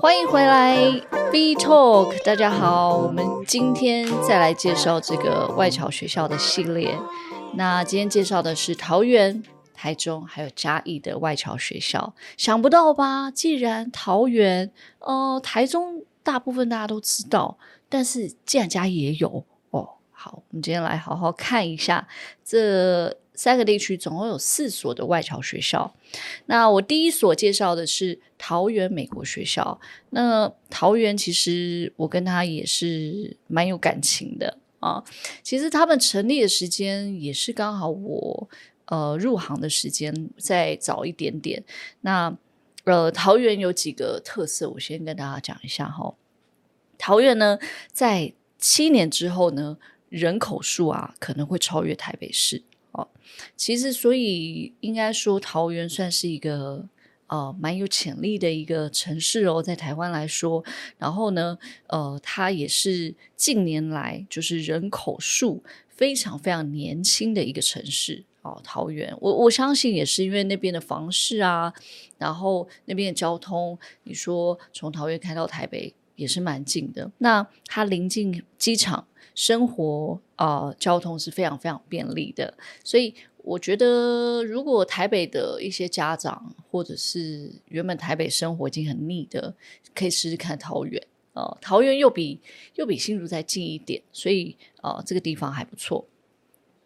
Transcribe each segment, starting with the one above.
欢迎回来，B Talk，大家好，我们今天再来介绍这个外侨学校的系列。那今天介绍的是桃园、台中还有嘉义的外侨学校。想不到吧？既然桃园、呃，台中大部分大家都知道，但是既然嘉义也有哦，好，我们今天来好好看一下这。三个地区总共有四所的外侨学校。那我第一所介绍的是桃园美国学校。那桃园其实我跟他也是蛮有感情的啊。其实他们成立的时间也是刚好我呃入行的时间再早一点点。那呃桃园有几个特色，我先跟大家讲一下哈。桃园呢，在七年之后呢，人口数啊可能会超越台北市。哦其实，所以应该说，桃园算是一个呃蛮有潜力的一个城市哦，在台湾来说。然后呢，呃，它也是近年来就是人口数非常非常年轻的一个城市哦。桃园，我我相信也是因为那边的房市啊，然后那边的交通，你说从桃园开到台北也是蛮近的。那它临近机场。生活啊、交通是非常非常便利的，所以我觉得，如果台北的一些家长，或者是原本台北生活已经很腻的，可以试试看桃园啊、桃园又比又比新竹再近一点，所以啊、这个地方还不错。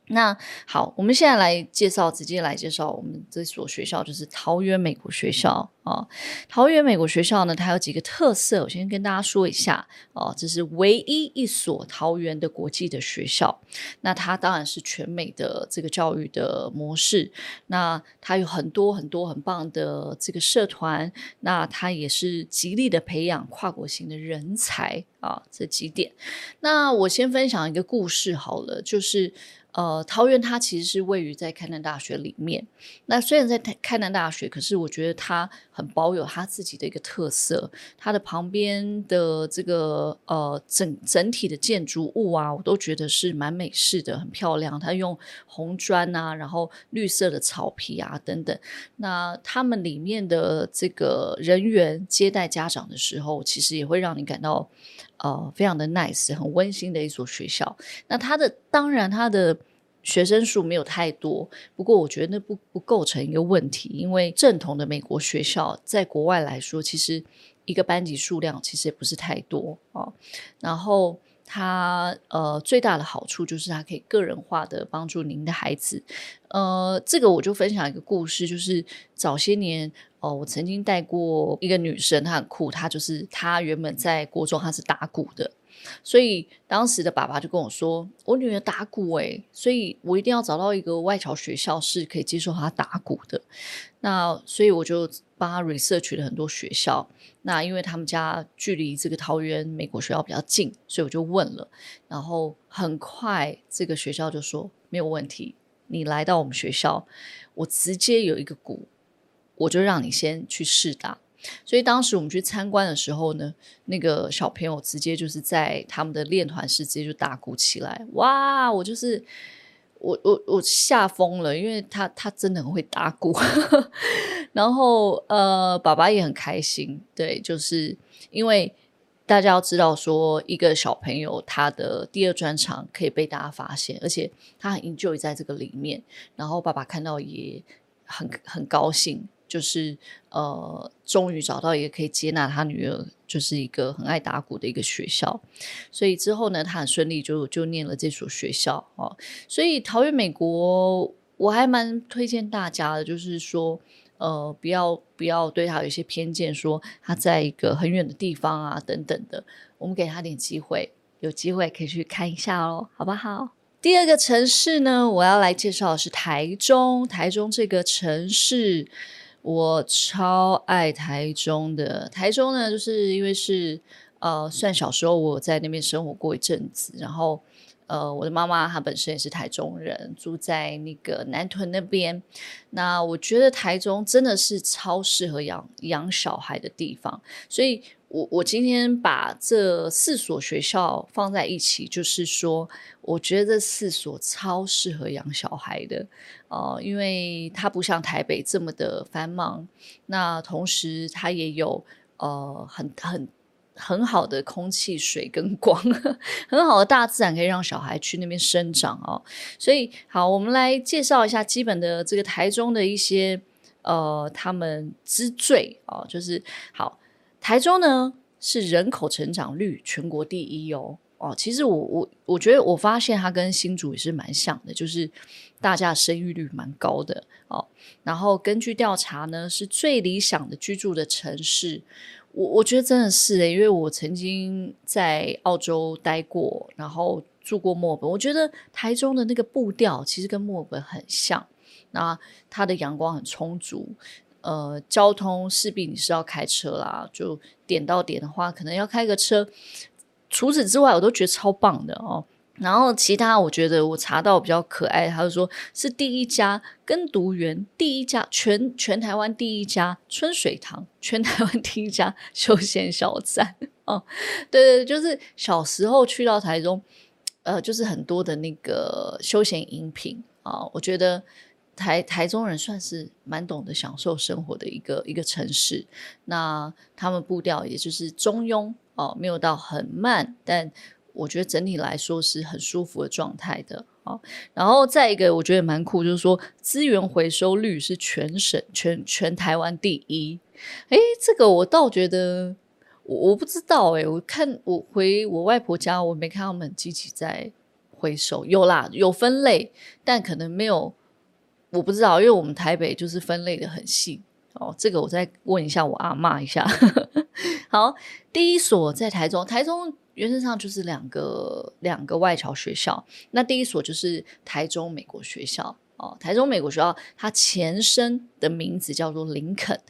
那好，我们现在来介绍，直接来介绍我们这所学校，就是桃园美国学校啊。桃园美国学校呢，它有几个特色，我先跟大家说一下哦。这是唯一一所桃园的国际的学校，那它当然是全美的这个教育的模式。那它有很多很多很棒的这个社团，那它也是极力的培养跨国型的人才啊。这几点，那我先分享一个故事好了，就是。呃，桃园它其实是位于在开南大学里面。那虽然在开南大学，可是我觉得它很保有它自己的一个特色。它的旁边的这个呃整整体的建筑物啊，我都觉得是蛮美式的，很漂亮。它用红砖啊，然后绿色的草皮啊等等。那他们里面的这个人员接待家长的时候，其实也会让你感到。呃，非常的 nice，很温馨的一所学校。那它的当然，它的学生数没有太多，不过我觉得那不不构成一个问题，因为正统的美国学校在国外来说，其实一个班级数量其实也不是太多啊、哦。然后它呃最大的好处就是它可以个人化的帮助您的孩子。呃，这个我就分享一个故事，就是早些年。哦，我曾经带过一个女生，她很酷，她就是她原本在国中她是打鼓的，所以当时的爸爸就跟我说，我女儿打鼓诶，所以我一定要找到一个外侨学校是可以接受她打鼓的。那所以我就帮她 research 了很多学校，那因为他们家距离这个桃园美国学校比较近，所以我就问了，然后很快这个学校就说没有问题，你来到我们学校，我直接有一个鼓。我就让你先去试打，所以当时我们去参观的时候呢，那个小朋友直接就是在他们的练团室直接就打鼓起来，哇！我就是我我我吓疯了，因为他他真的很会打鼓，然后呃，爸爸也很开心，对，就是因为大家要知道说，一个小朋友他的第二专长可以被大家发现，而且他很 enjoy 在这个里面，然后爸爸看到也很很高兴。就是呃，终于找到一个可以接纳他女儿，就是一个很爱打鼓的一个学校，所以之后呢，他很顺利就就念了这所学校哦。所以桃园美国，我还蛮推荐大家的，就是说呃，不要不要对他有一些偏见，说他在一个很远的地方啊等等的，我们给他点机会，有机会可以去看一下哦，好不好？第二个城市呢，我要来介绍的是台中，台中这个城市。我超爱台中的，台中呢，就是因为是呃，算小时候我在那边生活过一阵子，然后呃，我的妈妈她本身也是台中人，住在那个南屯那边。那我觉得台中真的是超适合养养小孩的地方，所以。我我今天把这四所学校放在一起，就是说，我觉得这四所超适合养小孩的，呃，因为它不像台北这么的繁忙，那同时它也有呃很很很很好的空气、水跟光，很好的大自然可以让小孩去那边生长哦。所以好，我们来介绍一下基本的这个台中的一些呃他们之最哦，就是好，台中呢是人口成长率全国第一哦。哦，其实我我我觉得我发现它跟新竹也是蛮像的，就是大家生育率蛮高的哦。然后根据调查呢，是最理想的居住的城市。我我觉得真的是诶，因为我曾经在澳洲待过，然后住过墨尔本，我觉得台中的那个步调其实跟墨尔本很像。那它的阳光很充足，呃，交通势必你是要开车啦，就点到点的话，可能要开个车。除此之外，我都觉得超棒的哦。然后其他，我觉得我查到比较可爱，他就说是第一家跟读园，第一家全全台湾第一家春水堂，全台湾第一家休闲小站哦。对对，就是小时候去到台中，呃，就是很多的那个休闲饮品啊，我觉得台台中人算是蛮懂得享受生活的一个一个城市。那他们步调也就是中庸。哦，没有到很慢，但我觉得整体来说是很舒服的状态的。哦，然后再一个，我觉得蛮酷，就是说资源回收率是全省全全台湾第一。诶，这个我倒觉得我我不知道诶，我看我回我外婆家，我没看他们很积极在回收。有啦，有分类，但可能没有，我不知道，因为我们台北就是分类的很细。哦，这个我再问一下我阿妈一下。好，第一所在台中，台中原则上就是两个两个外侨学校。那第一所就是台中美国学校哦，台中美国学校它前身的名字叫做林肯。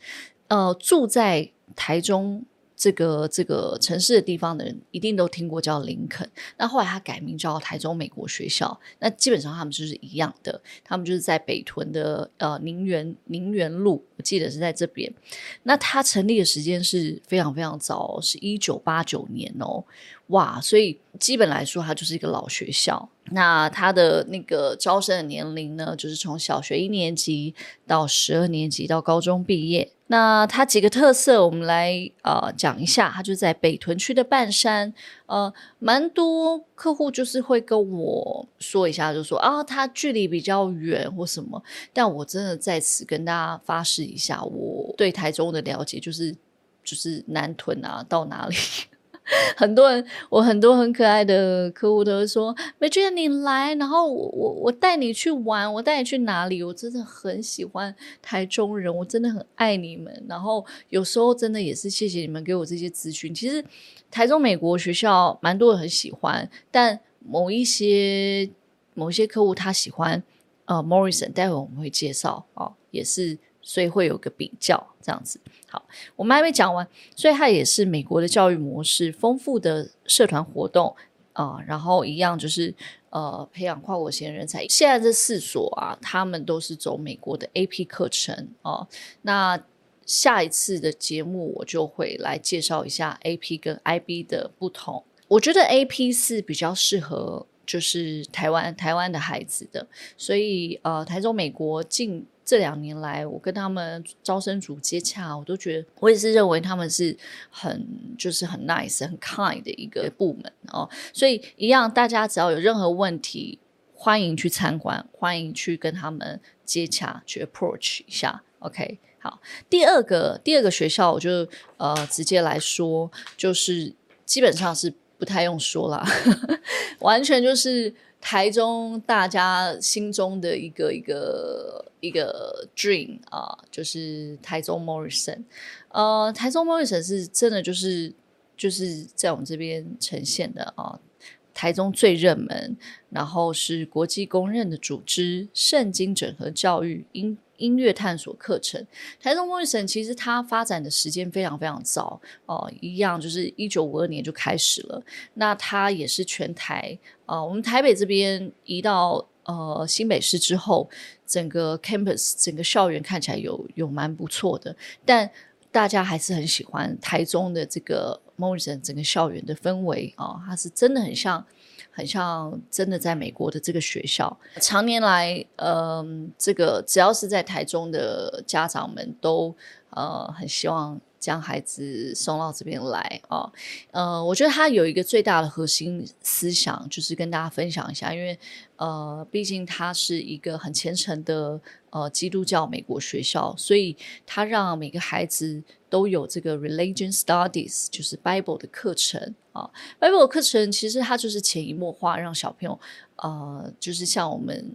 呃，住在台中。这个这个城市的地方的人一定都听过叫林肯，那后来他改名叫台中美国学校，那基本上他们就是一样的，他们就是在北屯的呃宁园宁园路，我记得是在这边。那他成立的时间是非常非常早，是一九八九年哦，哇，所以基本来说它就是一个老学校。那他的那个招生的年龄呢，就是从小学一年级到十二年级到高中毕业。那它几个特色，我们来呃讲一下。它就在北屯区的半山，呃，蛮多客户就是会跟我说一下，就说啊，它距离比较远或什么。但我真的在此跟大家发誓一下，我对台中的了解就是就是南屯啊，到哪里。很多人，我很多很可爱的客户都会说：“美娟，你来，然后我我我带你去玩，我带你去哪里？”我真的很喜欢台中人，我真的很爱你们。然后有时候真的也是谢谢你们给我这些资讯。其实台中美国学校蛮多人很喜欢，但某一些某一些客户他喜欢呃 Morrison，待会我们会介绍、哦，也是。所以会有个比较这样子。好，我们还没讲完，所以它也是美国的教育模式，丰富的社团活动啊、然后一样就是呃培养跨国型人才。现在这四所啊，他们都是走美国的 AP 课程啊、那下一次的节目我就会来介绍一下 AP 跟 IB 的不同。我觉得 AP 是比较适合就是台湾台湾的孩子的，所以呃台中美国进。这两年来，我跟他们招生组接洽，我都觉得，我也是认为他们是很就是很 nice、很 kind 的一个部门哦。所以一样，大家只要有任何问题，欢迎去参观，欢迎去跟他们接洽，去 approach 一下。OK，好，第二个第二个学校，我就呃直接来说，就是基本上是不太用说了，完全就是。台中大家心中的一个一个一个 dream 啊，就是台中 Morrison。呃，台中 Morrison 是真的就是就是在我们这边呈现的啊，台中最热门，然后是国际公认的组织，圣经整合教育因。音乐探索课程，台中工艺城其实它发展的时间非常非常早哦，一样就是一九五二年就开始了。那它也是全台啊、我们台北这边移到呃新北市之后，整个 campus 整个校园看起来有有蛮不错的，但大家还是很喜欢台中的这个梦人整个校园的氛围啊、哦，它是真的很像。很像真的在美国的这个学校，常年来，嗯、这个只要是在台中的家长们都呃很希望将孩子送到这边来啊。呃，我觉得他有一个最大的核心思想，就是跟大家分享一下，因为呃，毕竟他是一个很虔诚的呃基督教美国学校，所以他让每个孩子都有这个 religion studies，就是 Bible 的课程啊。Bible 课程其实它就是潜移默化，让小朋友呃，就是像我们。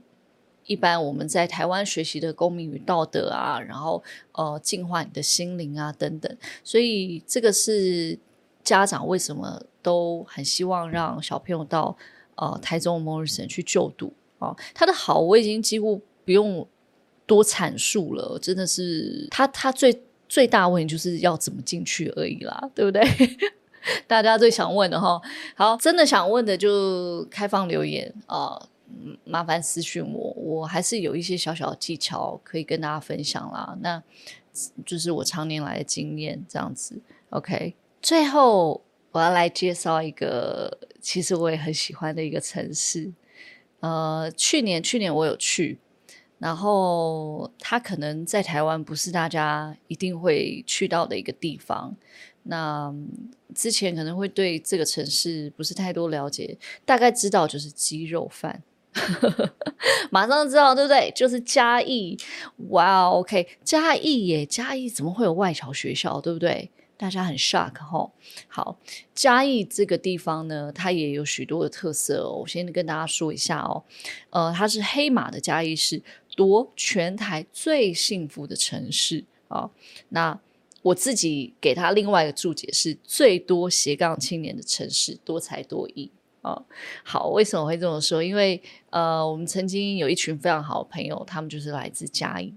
一般我们在台湾学习的公民与道德啊，然后呃净化你的心灵啊等等，所以这个是家长为什么都很希望让小朋友到呃台中 Morrison 去就读啊。他的好我已经几乎不用多阐述了，真的是他他最最大问题就是要怎么进去而已啦，对不对？大家最想问的哈，好，真的想问的就开放留言啊。麻烦私讯我，我还是有一些小小的技巧可以跟大家分享啦。那就是我常年来的经验，这样子。OK，最后我要来介绍一个，其实我也很喜欢的一个城市。呃，去年去年我有去，然后它可能在台湾不是大家一定会去到的一个地方。那之前可能会对这个城市不是太多了解，大概知道就是鸡肉饭。马上知道对不对？就是嘉义，哇，OK，嘉义耶，嘉义怎么会有外侨学校？对不对？大家很 shock 哈。好，嘉义这个地方呢，它也有许多的特色哦。我先跟大家说一下哦，呃，它是黑马的嘉义市，夺全台最幸福的城市，哦。那我自己给他另外一个注解是最多斜杠青年的城市，多才多艺。哦，好，为什么会这么说？因为呃，我们曾经有一群非常好的朋友，他们就是来自嘉义。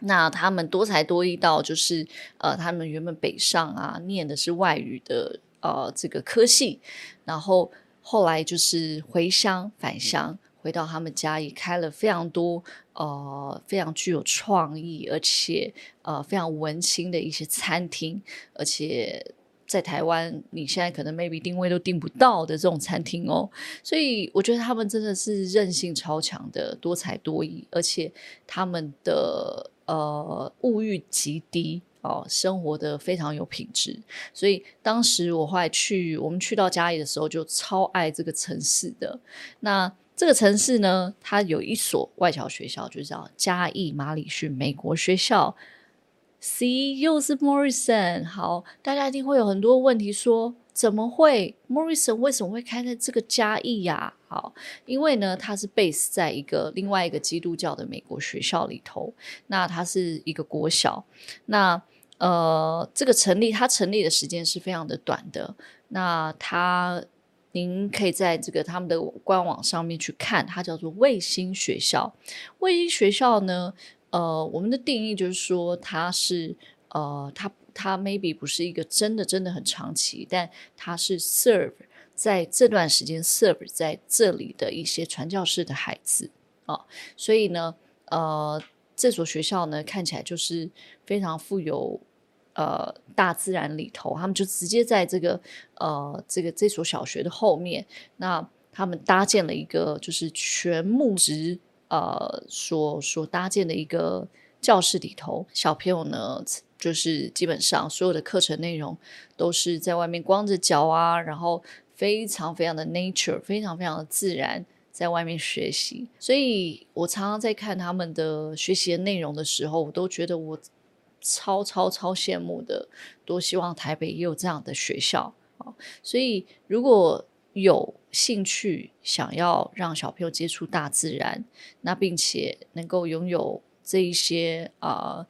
那他们多才多艺到，就是呃，他们原本北上啊，念的是外语的呃这个科系，然后后来就是回乡返乡，回到他们嘉义，开了非常多呃非常具有创意，而且呃非常文青的一些餐厅，而且。在台湾，你现在可能 maybe 定位都定不到的这种餐厅哦，所以我觉得他们真的是韧性超强的，多才多艺，而且他们的呃物欲极低哦，生活的非常有品质。所以当时我后来去，我们去到嘉义的时候，就超爱这个城市的。那这个城市呢，它有一所外侨学校，就叫嘉义马里逊美国学校。C 又是 Morrison，好，大家一定会有很多问题说，怎么会 Morrison 为什么会开在这个嘉义呀？好，因为呢，它是 base 在一个另外一个基督教的美国学校里头，那它是一个国小，那呃，这个成立它成立的时间是非常的短的，那它您可以在这个他们的官网上面去看，它叫做卫星学校，卫星学校呢。呃，我们的定义就是说，它是呃，它它 maybe 不是一个真的真的很长期，但它是 serve 在这段时间 serve 在这里的一些传教士的孩子啊、所以呢，呃，这所学校呢看起来就是非常富有呃大自然里头，他们就直接在这个呃这个这所小学的后面，那他们搭建了一个就是全木质。呃，所所搭建的一个教室里头，小朋友呢，就是基本上所有的课程内容都是在外面光着脚啊，然后非常非常的 nature，非常非常的自然，在外面学习。所以我常常在看他们的学习的内容的时候，我都觉得我超超超羡慕的，多希望台北也有这样的学校啊。所以如果有兴趣想要让小朋友接触大自然，那并且能够拥有这一些啊、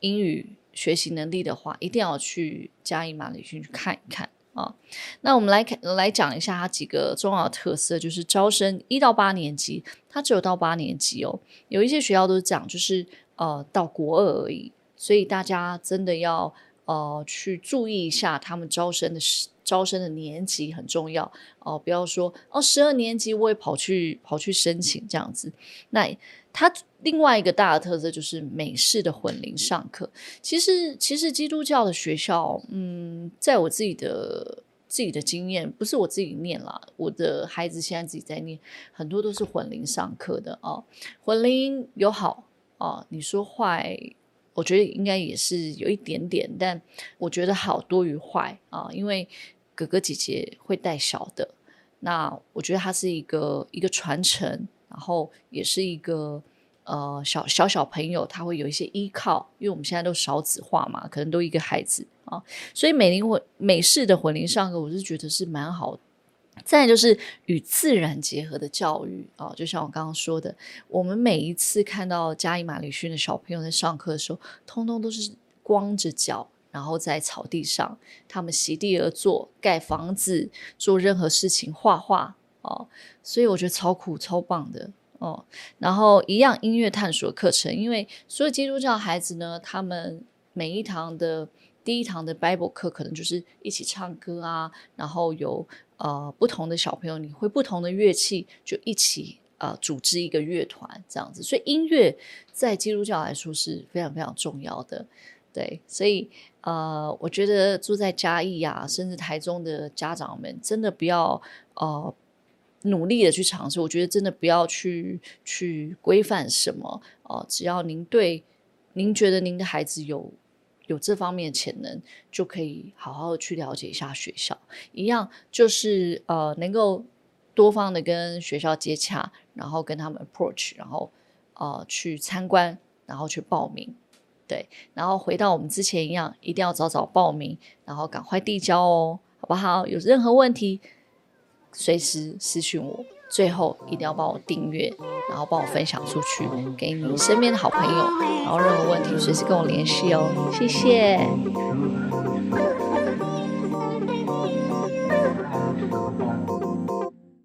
英语学习能力的话，一定要去嘉义马里逊去看一看啊。那我们来看来讲一下它几个重要的特色，就是招生一到八年级，它只有到八年级哦。有一些学校都是讲就是呃到国二而已，所以大家真的要呃去注意一下他们招生的时。招生的年级很重要哦，不要说哦，十二年级我也跑去跑去申请这样子。那它另外一个大的特色就是美式的混龄上课。其实，其实基督教的学校，嗯，在我自己的自己的经验，不是我自己念啦，我的孩子现在自己在念，很多都是混龄上课的哦。混龄有好哦，你说坏我觉得应该也是有一点点，但我觉得好多于坏啊，因为哥哥姐姐会带小的，那我觉得它是一个一个传承，然后也是一个呃小小小朋友他会有一些依靠，因为我们现在都少子化嘛，可能都一个孩子啊，所以美龄婚美式的混龄上课，我是觉得是蛮好。再就是与自然结合的教育啊，就像我刚刚说的，我们每一次看到嘉义马里逊的小朋友在上课的时候，通通都是光着脚，然后在草地上，他们席地而坐，盖房子，做任何事情，画画哦，所以我觉得超酷、超棒的哦。然后一样音乐探索课程，因为所有基督教孩子呢，他们每一堂的第一堂的 Bible 课，可能就是一起唱歌啊，然后有。呃，不同的小朋友，你会不同的乐器，就一起呃组织一个乐团这样子。所以音乐在基督教来说是非常非常重要的，对。所以呃，我觉得住在嘉义啊，甚至台中的家长们，真的不要呃努力的去尝试。我觉得真的不要去去规范什么哦，呃，只要您对您觉得您的孩子有。有这方面潜能，就可以好好的去了解一下学校。一样就是呃，能够多方的跟学校接洽，然后跟他们 approach，然后呃去参观，然后去报名。对，然后回到我们之前一样，一定要早早报名，然后赶快递交哦，好不好？有任何问题，随时私讯我。最后一定要帮我订阅，然后帮我分享出去，给你身边的好朋友。然后任何问题随时跟我联系哦，谢谢。